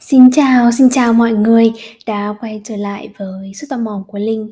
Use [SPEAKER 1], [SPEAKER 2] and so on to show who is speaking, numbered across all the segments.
[SPEAKER 1] Xin chào, xin chào mọi người đã quay trở lại với Sức tò mò của Linh.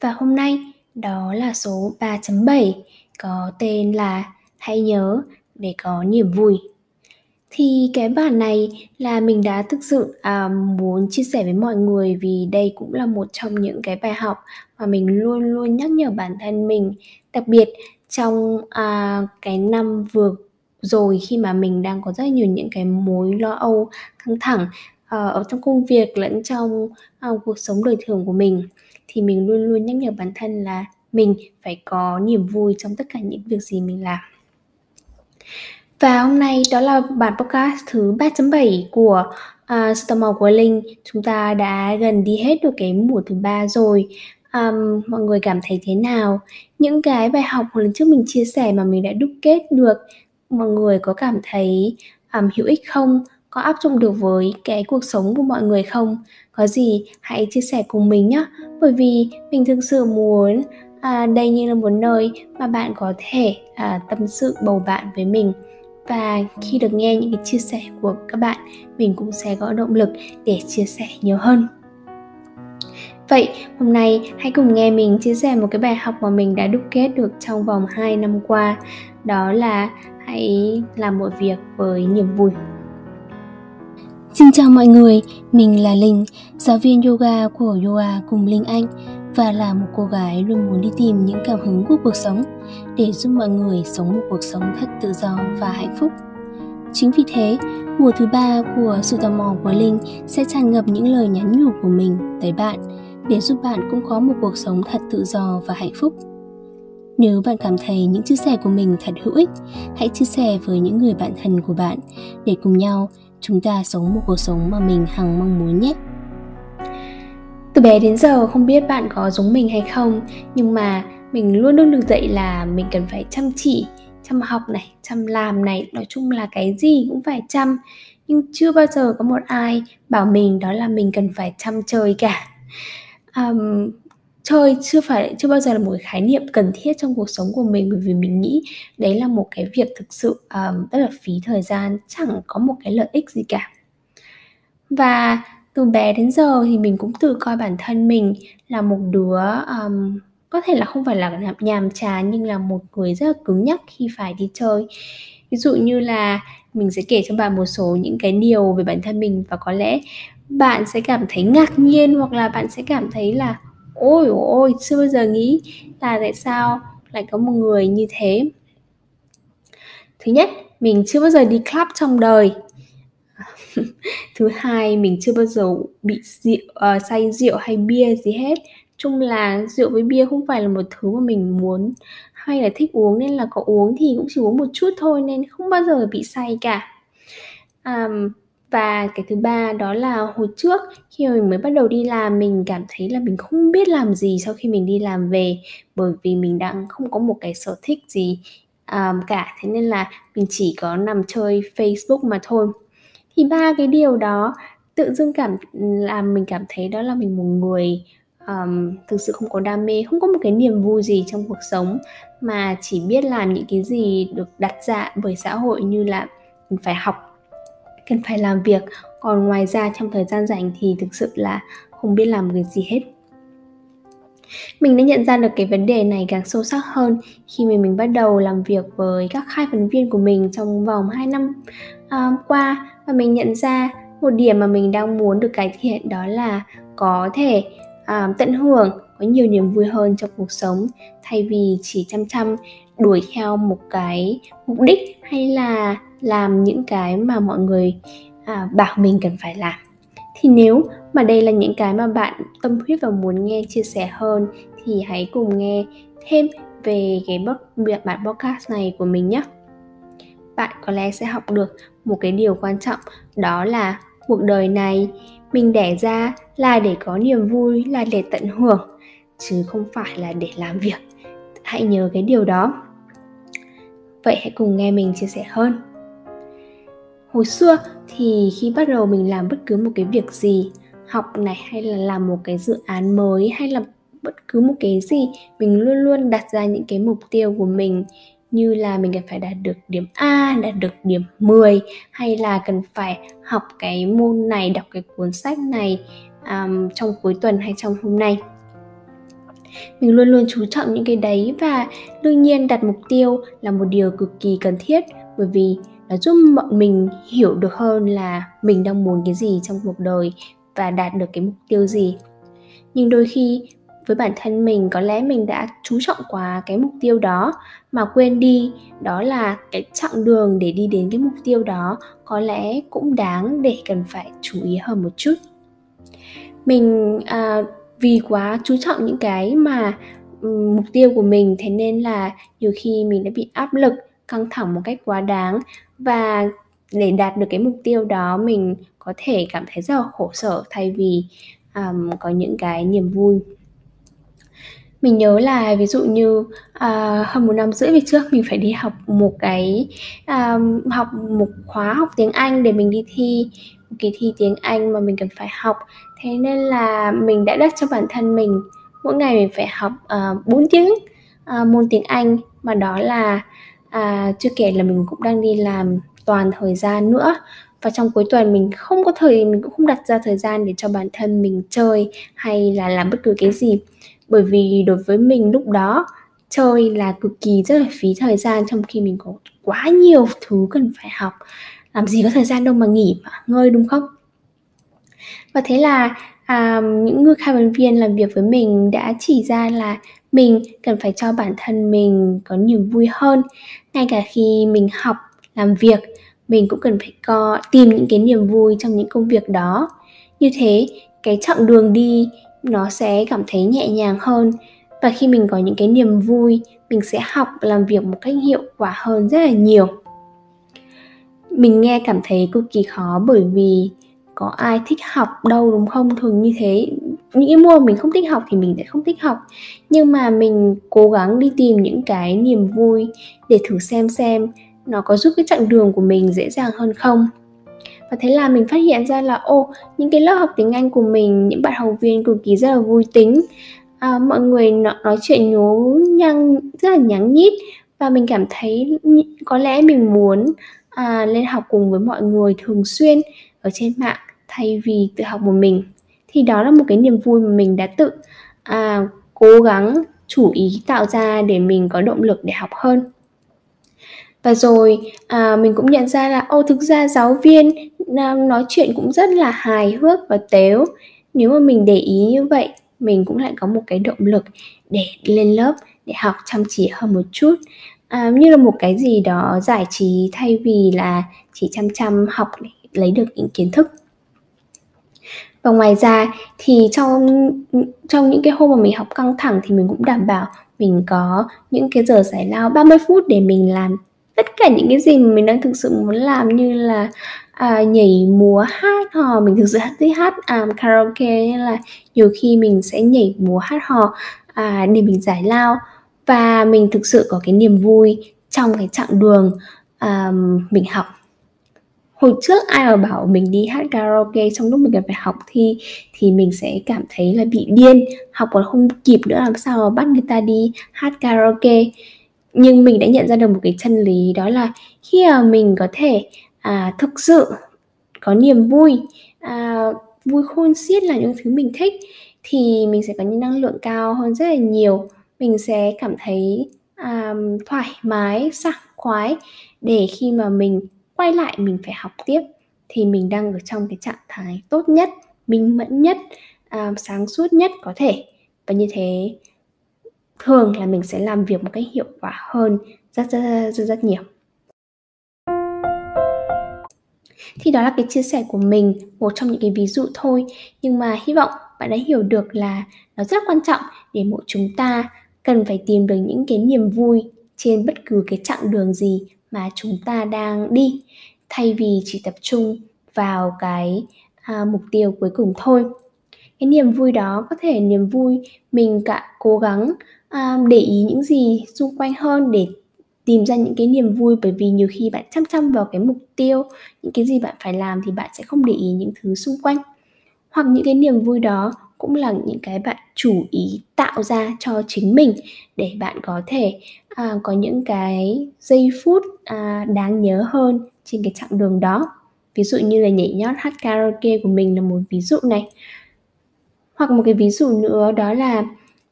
[SPEAKER 1] Và hôm nay đó là số 3.7 có tên là Hãy nhớ để có niềm vui. Thì cái bản này là mình đã thực sự à, muốn chia sẻ với mọi người vì đây cũng là một trong những cái bài học mà mình luôn luôn nhắc nhở bản thân mình. Đặc biệt trong à, cái năm vừa rồi khi mà mình đang có rất nhiều những cái mối lo âu căng thẳng ờ, ở trong công việc lẫn trong ờ, cuộc sống đời thường của mình thì mình luôn luôn nhắc nhở bản thân là mình phải có niềm vui trong tất cả những việc gì mình làm. Và hôm nay đó là bản podcast thứ 3.7 của uh, sự tò mò của Linh Chúng ta đã gần đi hết được cái mùa thứ ba rồi. Um, Mọi người cảm thấy thế nào? Những cái bài học lần trước mình chia sẻ mà mình đã đúc kết được Mọi người có cảm thấy um, hữu ích không? có áp dụng được với cái cuộc sống của mọi người không? Có gì hãy chia sẻ cùng mình nhé bởi vì mình thực sự muốn à, đây như là một nơi mà bạn có thể à, tâm sự bầu bạn với mình. Và khi được nghe những cái chia sẻ của các bạn mình cũng sẽ có động lực để chia sẻ nhiều hơn. Vậy hôm nay hãy cùng nghe mình chia sẻ một cái bài học mà mình đã đúc kết được trong vòng 2 năm qua. Đó là hãy làm mọi việc với niềm vui
[SPEAKER 2] Xin chào mọi người, mình là Linh, giáo viên yoga của Yoga cùng Linh Anh và là một cô gái luôn muốn đi tìm những cảm hứng của cuộc sống để giúp mọi người sống một cuộc sống thật tự do và hạnh phúc. Chính vì thế, mùa thứ ba của sự tò mò của Linh sẽ tràn ngập những lời nhắn nhủ của mình tới bạn để giúp bạn cũng có một cuộc sống thật tự do và hạnh phúc. Nếu bạn cảm thấy những chia sẻ của mình thật hữu ích, hãy chia sẻ với những người bạn thân của bạn để cùng nhau chúng ta sống một cuộc sống mà mình hằng mong muốn nhé.
[SPEAKER 1] Từ bé đến giờ không biết bạn có giống mình hay không nhưng mà mình luôn luôn được dạy là mình cần phải chăm chỉ chăm học này chăm làm này. Nói chung là cái gì cũng phải chăm nhưng chưa bao giờ có một ai bảo mình đó là mình cần phải chăm chơi cả. Um, chơi chưa phải chưa bao giờ là một cái khái niệm cần thiết trong cuộc sống của mình bởi vì mình nghĩ đấy là một cái việc thực sự um, rất là phí thời gian chẳng có một cái lợi ích gì cả. Và từ bé đến giờ thì mình cũng tự coi bản thân mình là một đứa um, có thể là không phải là nhàm chán nhưng là một người rất là cứng nhắc khi phải đi chơi. Ví dụ như là mình sẽ kể cho bạn một số những cái điều về bản thân mình và có lẽ bạn sẽ cảm thấy ngạc nhiên hoặc là bạn sẽ cảm thấy là ôi ôi chưa bao giờ nghĩ là tại sao lại có một người như thế. Thứ nhất mình chưa bao giờ đi club trong đời. Thứ hai mình chưa bao giờ bị rượu uh, say rượu hay bia gì hết. Chung là rượu với bia không phải là một thứ mà mình muốn hay là thích uống nên là có uống thì cũng chỉ uống một chút thôi nên không bao giờ bị say cả. Um, và cái thứ ba đó là hồi trước khi mà mình mới bắt đầu đi làm mình cảm thấy là mình không biết làm gì sau khi mình đi làm về bởi vì mình đang không có một cái sở thích gì um, cả. Thế nên là mình chỉ có nằm chơi Facebook mà thôi. Thì ba cái điều đó tự dưng cảm làm mình cảm thấy đó là mình một người um, thực sự không có đam mê không có một cái niềm vui gì trong cuộc sống mà chỉ biết làm những cái gì được đặt ra bởi xã hội như là mình phải học cần phải làm việc. Còn ngoài ra trong thời gian rảnh thì thực sự là không biết làm cái gì hết. Mình đã nhận ra được cái vấn đề này càng sâu sắc hơn khi mà mình bắt đầu làm việc với các khai vấn viên của mình trong vòng 2 năm uh, qua. Và mình nhận ra một điểm mà mình đang muốn được cải thiện đó là có thể uh, tận hưởng có nhiều niềm vui hơn trong cuộc sống thay vì chỉ chăm chăm đuổi theo một cái mục đích hay là làm những cái mà mọi người à, bảo mình cần phải làm. Thì nếu mà đây là những cái mà bạn tâm huyết và muốn nghe chia sẻ hơn thì hãy cùng nghe thêm về cái bản podcast này của mình nhé. Bạn có lẽ sẽ học được một cái điều quan trọng đó là cuộc đời này mình đẻ ra là để có niềm vui là để tận hưởng chứ không phải là để làm việc. Hãy nhớ cái điều đó. Vậy hãy cùng nghe mình chia sẻ hơn hồi xưa thì khi bắt đầu mình làm bất cứ một cái việc gì học này hay là làm một cái dự án mới hay là bất cứ một cái gì mình luôn luôn đặt ra những cái mục tiêu của mình. Như là mình cần phải đạt được điểm A, đạt được điểm 10 hay là cần phải học cái môn này, đọc cái cuốn sách này um, trong cuối tuần hay trong hôm nay. Mình luôn luôn chú trọng những cái đấy và đương nhiên đặt mục tiêu là một điều cực kỳ cần thiết bởi vì nó giúp bọn mình hiểu được hơn là mình đang muốn cái gì trong cuộc đời và đạt được cái mục tiêu gì. Nhưng đôi khi với bản thân mình có lẽ mình đã chú trọng quá cái mục tiêu đó mà quên đi đó là cái chặng đường để đi đến cái mục tiêu đó có lẽ cũng đáng để cần phải chú ý hơn một chút. Mình à, vì quá chú trọng những cái mà ừ, mục tiêu của mình thế nên là nhiều khi mình đã bị áp lực căng thẳng một cách quá đáng. Và để đạt được cái mục tiêu đó mình có thể cảm thấy rất là khổ sở thay vì um, có những cái niềm vui. Mình nhớ là ví dụ như uh, hơn một năm rưỡi về trước mình phải đi học một cái um, học một khóa học tiếng Anh để mình đi thi một kỳ thi tiếng Anh mà mình cần phải học. Thế nên là mình đã đặt cho bản thân mình mỗi ngày mình phải học uh, 4 tiếng uh, môn tiếng Anh. Mà đó là à, chưa kể là mình cũng đang đi làm toàn thời gian nữa. Và trong cuối tuần mình không có thời mình cũng không đặt ra thời gian để cho bản thân mình chơi hay là làm bất cứ cái gì. Bởi vì đối với mình lúc đó chơi là cực kỳ rất là phí thời gian trong khi mình có quá nhiều thứ cần phải học. Làm gì có thời gian đâu mà nghỉ mà ngơi đúng không? Và thế là à, những người khai vấn viên làm việc với mình đã chỉ ra là mình cần phải cho bản thân mình có niềm vui hơn. Ngay cả khi mình học, làm việc, mình cũng cần phải co, tìm những cái niềm vui trong những công việc đó. Như thế, cái chặng đường đi nó sẽ cảm thấy nhẹ nhàng hơn. Và khi mình có những cái niềm vui, mình sẽ học, làm việc một cách hiệu quả hơn rất là nhiều. Mình nghe cảm thấy cực kỳ khó bởi vì có ai thích học đâu, đúng không? Thường như thế những cái môn mình không thích học thì mình sẽ không thích học. Nhưng mà mình cố gắng đi tìm những cái niềm vui để thử xem xem nó có giúp cái chặng đường của mình dễ dàng hơn không. Và thế là mình phát hiện ra là ô những cái lớp học tiếng anh của mình những bạn học viên cực kỳ rất là vui tính. À, mọi người nói chuyện nhố nhăng rất là nhắn nhít. Và mình cảm thấy có lẽ mình muốn à, lên học cùng với mọi người thường xuyên ở trên mạng thay vì tự học một mình thì đó là một cái niềm vui mà mình đã tự à, cố gắng chủ ý tạo ra để mình có động lực để học hơn. Và rồi à, mình cũng nhận ra là ô thực ra giáo viên à, nói chuyện cũng rất là hài hước và tếu. Nếu mà mình để ý như vậy mình cũng lại có một cái động lực để lên lớp để học chăm chỉ hơn một chút. À, như là một cái gì đó giải trí thay vì là chỉ chăm chăm học để lấy được những kiến thức và ngoài ra thì trong trong những cái hôm mà mình học căng thẳng thì mình cũng đảm bảo mình có những cái giờ giải lao 30 phút để mình làm tất cả những cái gì mà mình đang thực sự muốn làm như là à, nhảy múa hát hò. Mình thực sự thích hát à, karaoke nên là nhiều khi mình sẽ nhảy múa hát hò à, để mình giải lao. Và mình thực sự có cái niềm vui trong cái chặng đường à, mình học hồi trước ai mà bảo mình đi hát karaoke trong lúc mình cần phải học thi thì mình sẽ cảm thấy là bị điên học còn không kịp nữa làm sao mà bắt người ta đi hát karaoke. Nhưng mình đã nhận ra được một cái chân lý đó là khi mà mình có thể à, thực sự có niềm vui à, vui khôn xiết là những thứ mình thích thì mình sẽ có những năng lượng cao hơn rất là nhiều. Mình sẽ cảm thấy à, thoải mái sảng khoái để khi mà mình quay lại mình phải học tiếp thì mình đang ở trong cái trạng thái tốt nhất minh mẫn nhất à, sáng suốt nhất có thể. Và như thế thường là mình sẽ làm việc một cách hiệu quả hơn rất rất rất rất nhiều. Thì đó là cái chia sẻ của mình một trong những cái ví dụ thôi. Nhưng mà hy vọng bạn đã hiểu được là nó rất quan trọng để mỗi chúng ta cần phải tìm được những cái niềm vui trên bất cứ cái chặng đường gì mà chúng ta đang đi. Thay vì chỉ tập trung vào cái à, mục tiêu cuối cùng thôi. Cái niềm vui đó có thể niềm vui mình cả cố gắng à, để ý những gì xung quanh hơn để tìm ra những cái niềm vui. Bởi vì nhiều khi bạn chăm chăm vào cái mục tiêu những cái gì bạn phải làm thì bạn sẽ không để ý những thứ xung quanh. Hoặc những cái niềm vui đó cũng là những cái bạn chủ ý tạo ra cho chính mình để bạn có thể à, có những cái giây phút à, đáng nhớ hơn trên cái chặng đường đó. Ví dụ như là nhảy nhót hát karaoke của mình là một ví dụ này. Hoặc một cái ví dụ nữa đó là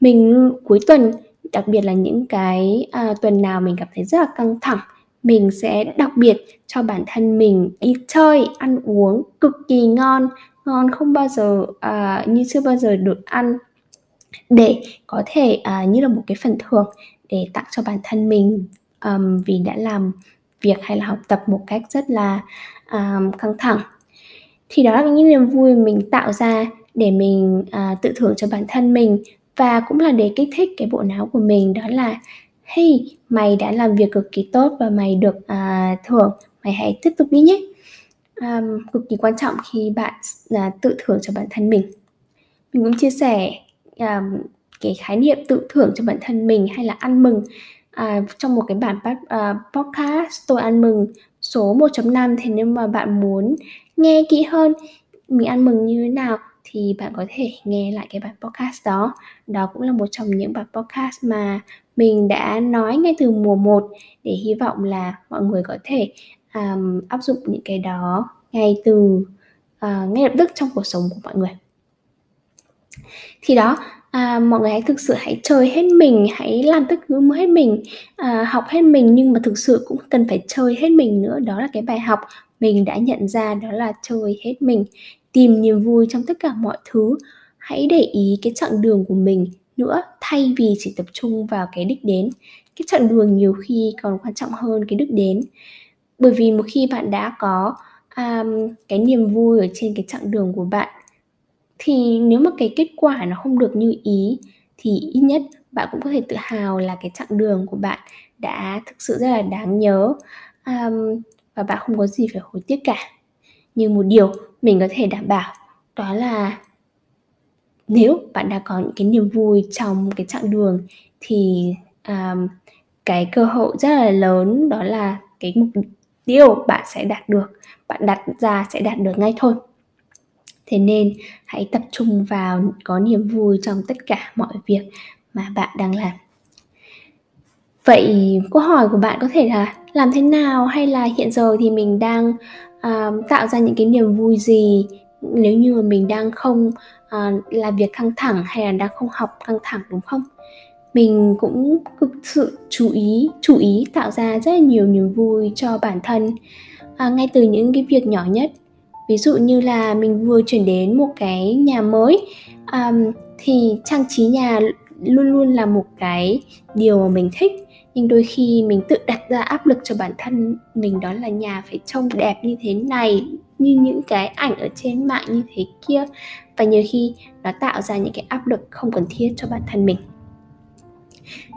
[SPEAKER 1] mình cuối tuần đặc biệt là những cái à, tuần nào mình cảm thấy rất là căng thẳng mình sẽ đặc biệt cho bản thân mình đi chơi ăn uống cực kỳ ngon ngon không bao giờ à, như chưa bao giờ được ăn. Để có thể à, như là một cái phần thưởng để tặng cho bản thân mình um, vì đã làm việc hay là học tập một cách rất là um, căng thẳng. Thì đó là những niềm vui mình tạo ra để mình uh, tự thưởng cho bản thân mình và cũng là để kích thích cái bộ não của mình đó là hey mày đã làm việc cực kỳ tốt và mày được uh, thưởng mày hãy tiếp tục đi nhé um, cực kỳ quan trọng khi bạn uh, tự thưởng cho bản thân mình. Mình cũng chia sẻ um, cái khái niệm tự thưởng cho bản thân mình hay là ăn mừng à, trong một cái bản uh, podcast tôi ăn mừng số 1.5 thì nếu mà bạn muốn nghe kỹ hơn mình ăn mừng như thế nào thì bạn có thể nghe lại cái bản podcast đó. Đó cũng là một trong những bản podcast mà mình đã nói ngay từ mùa 1 để hy vọng là mọi người có thể um, áp dụng những cái đó ngay từ uh, ngay lập tức trong cuộc sống của mọi người. Thì đó à, mọi người hãy thực sự hãy chơi hết mình hãy làm tất cứ hết mình à, học hết mình nhưng mà thực sự cũng cần phải chơi hết mình nữa. Đó là cái bài học mình đã nhận ra đó là chơi hết mình tìm niềm vui trong tất cả mọi thứ. Hãy để ý cái chặng đường của mình nữa thay vì chỉ tập trung vào cái đích đến. Cái chặng đường nhiều khi còn quan trọng hơn cái đích đến bởi vì một khi bạn đã có um, cái niềm vui ở trên cái chặng đường của bạn thì nếu mà cái kết quả nó không được như ý thì ít nhất bạn cũng có thể tự hào là cái chặng đường của bạn đã thực sự rất là đáng nhớ um, và bạn không có gì phải hối tiếc cả. Nhưng một điều mình có thể đảm bảo đó là nếu bạn đã có những cái niềm vui trong cái chặng đường thì um, cái cơ hội rất là lớn đó là cái mục tiêu bạn sẽ đạt được. Bạn đặt ra sẽ đạt được ngay thôi. Thế nên hãy tập trung vào có niềm vui trong tất cả mọi việc mà bạn đang làm. Vậy câu hỏi của bạn có thể là làm thế nào hay là hiện giờ thì mình đang uh, tạo ra những cái niềm vui gì nếu như mà mình đang không uh, làm việc căng thẳng hay là đang không học căng thẳng đúng không? Mình cũng cực sự chú ý chú ý tạo ra rất là nhiều niềm vui cho bản thân. À, ngay từ những cái việc nhỏ nhất ví dụ như là mình vừa chuyển đến một cái nhà mới um, thì trang trí nhà luôn luôn là một cái điều mà mình thích. Nhưng đôi khi mình tự đặt ra áp lực cho bản thân mình đó là nhà phải trông đẹp như thế này như những cái ảnh ở trên mạng như thế kia. Và nhiều khi nó tạo ra những cái áp lực không cần thiết cho bản thân mình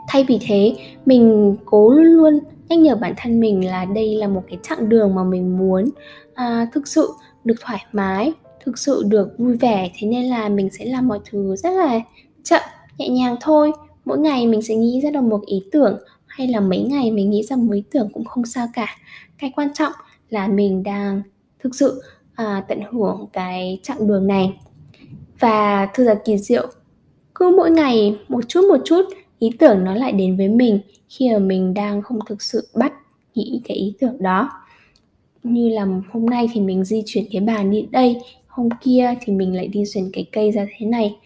[SPEAKER 1] thay vì thế mình cố luôn luôn nhắc nhở bản thân mình là đây là một cái chặng đường mà mình muốn à, thực sự được thoải mái thực sự được vui vẻ. Thế nên là mình sẽ làm mọi thứ rất là chậm nhẹ nhàng thôi. Mỗi ngày mình sẽ nghĩ ra được một ý tưởng hay là mấy ngày mình nghĩ ra một ý tưởng cũng không sao cả. Cái quan trọng là mình đang thực sự à, tận hưởng cái chặng đường này. Và thư giãn kỳ diệu cứ mỗi ngày một chút một chút ý tưởng nó lại đến với mình khi mà mình đang không thực sự bắt nghĩ cái ý tưởng đó. Như là hôm nay thì mình di chuyển cái bàn đi đây hôm kia thì mình lại di chuyển cái cây ra thế này.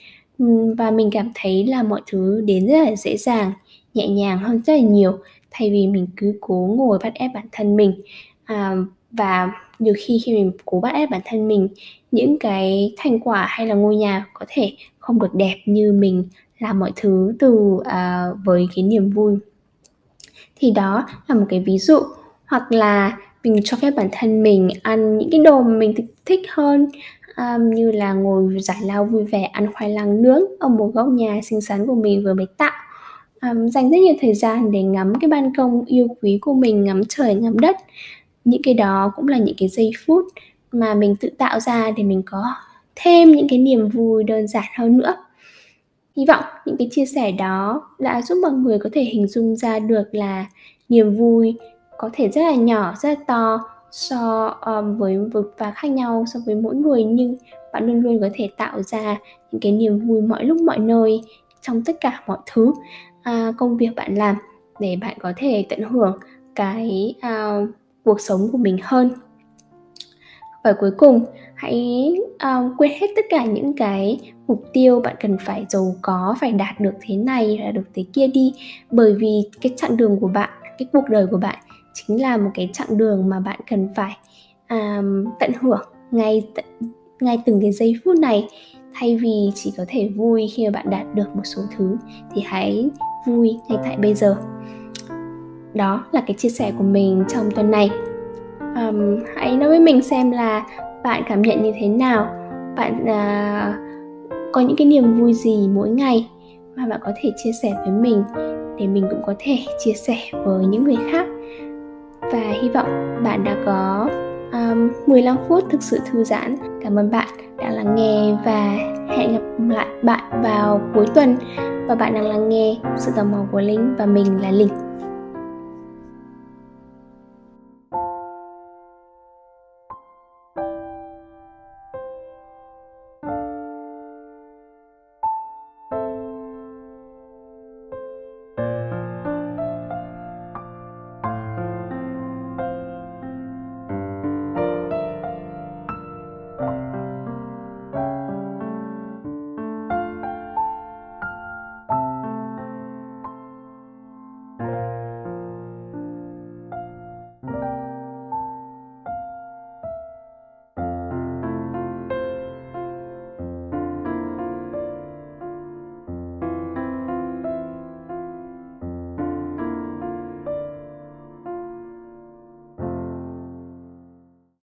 [SPEAKER 1] Và mình cảm thấy là mọi thứ đến rất là dễ dàng nhẹ nhàng hơn rất là nhiều thay vì mình cứ cố ngồi bắt ép bản thân mình. À, và nhiều khi khi mình cố bắt ép bản thân mình những cái thành quả hay là ngôi nhà có thể không được đẹp như mình làm mọi thứ từ uh, với cái niềm vui. Thì đó là một cái ví dụ hoặc là mình cho phép bản thân mình ăn những cái đồ mà mình thích hơn um, như là ngồi giải lao vui vẻ ăn khoai lang nướng ở một góc nhà xinh xắn của mình vừa mới tạo. Um, dành rất nhiều thời gian để ngắm cái ban công yêu quý của mình ngắm trời ngắm đất. Những cái đó cũng là những cái giây phút mà mình tự tạo ra để mình có thêm những cái niềm vui đơn giản hơn nữa hy vọng những cái chia sẻ đó đã giúp mọi người có thể hình dung ra được là niềm vui có thể rất là nhỏ rất là to so um, với vực và khác nhau so với mỗi người nhưng bạn luôn luôn có thể tạo ra những cái niềm vui mọi lúc mọi nơi trong tất cả mọi thứ à, công việc bạn làm để bạn có thể tận hưởng cái uh, cuộc sống của mình hơn và cuối cùng hãy uh, quên hết tất cả những cái mục tiêu bạn cần phải giàu có phải đạt được thế này là được thế kia đi. Bởi vì cái chặng đường của bạn cái cuộc đời của bạn chính là một cái chặng đường mà bạn cần phải um, tận hưởng ngay t- ngay từng cái giây phút này. Thay vì chỉ có thể vui khi mà bạn đạt được một số thứ thì hãy vui ngay tại bây giờ. Đó là cái chia sẻ của mình trong tuần này um, hãy nói với mình xem là bạn cảm nhận như thế nào. Bạn uh, có những cái niềm vui gì mỗi ngày mà bạn có thể chia sẻ với mình để mình cũng có thể chia sẻ với những người khác. Và hy vọng bạn đã có um, 15 phút thực sự thư giãn. Cảm ơn bạn đã lắng nghe và hẹn gặp lại bạn vào cuối tuần. Và bạn đang lắng nghe sự tò mò của linh và mình là linh.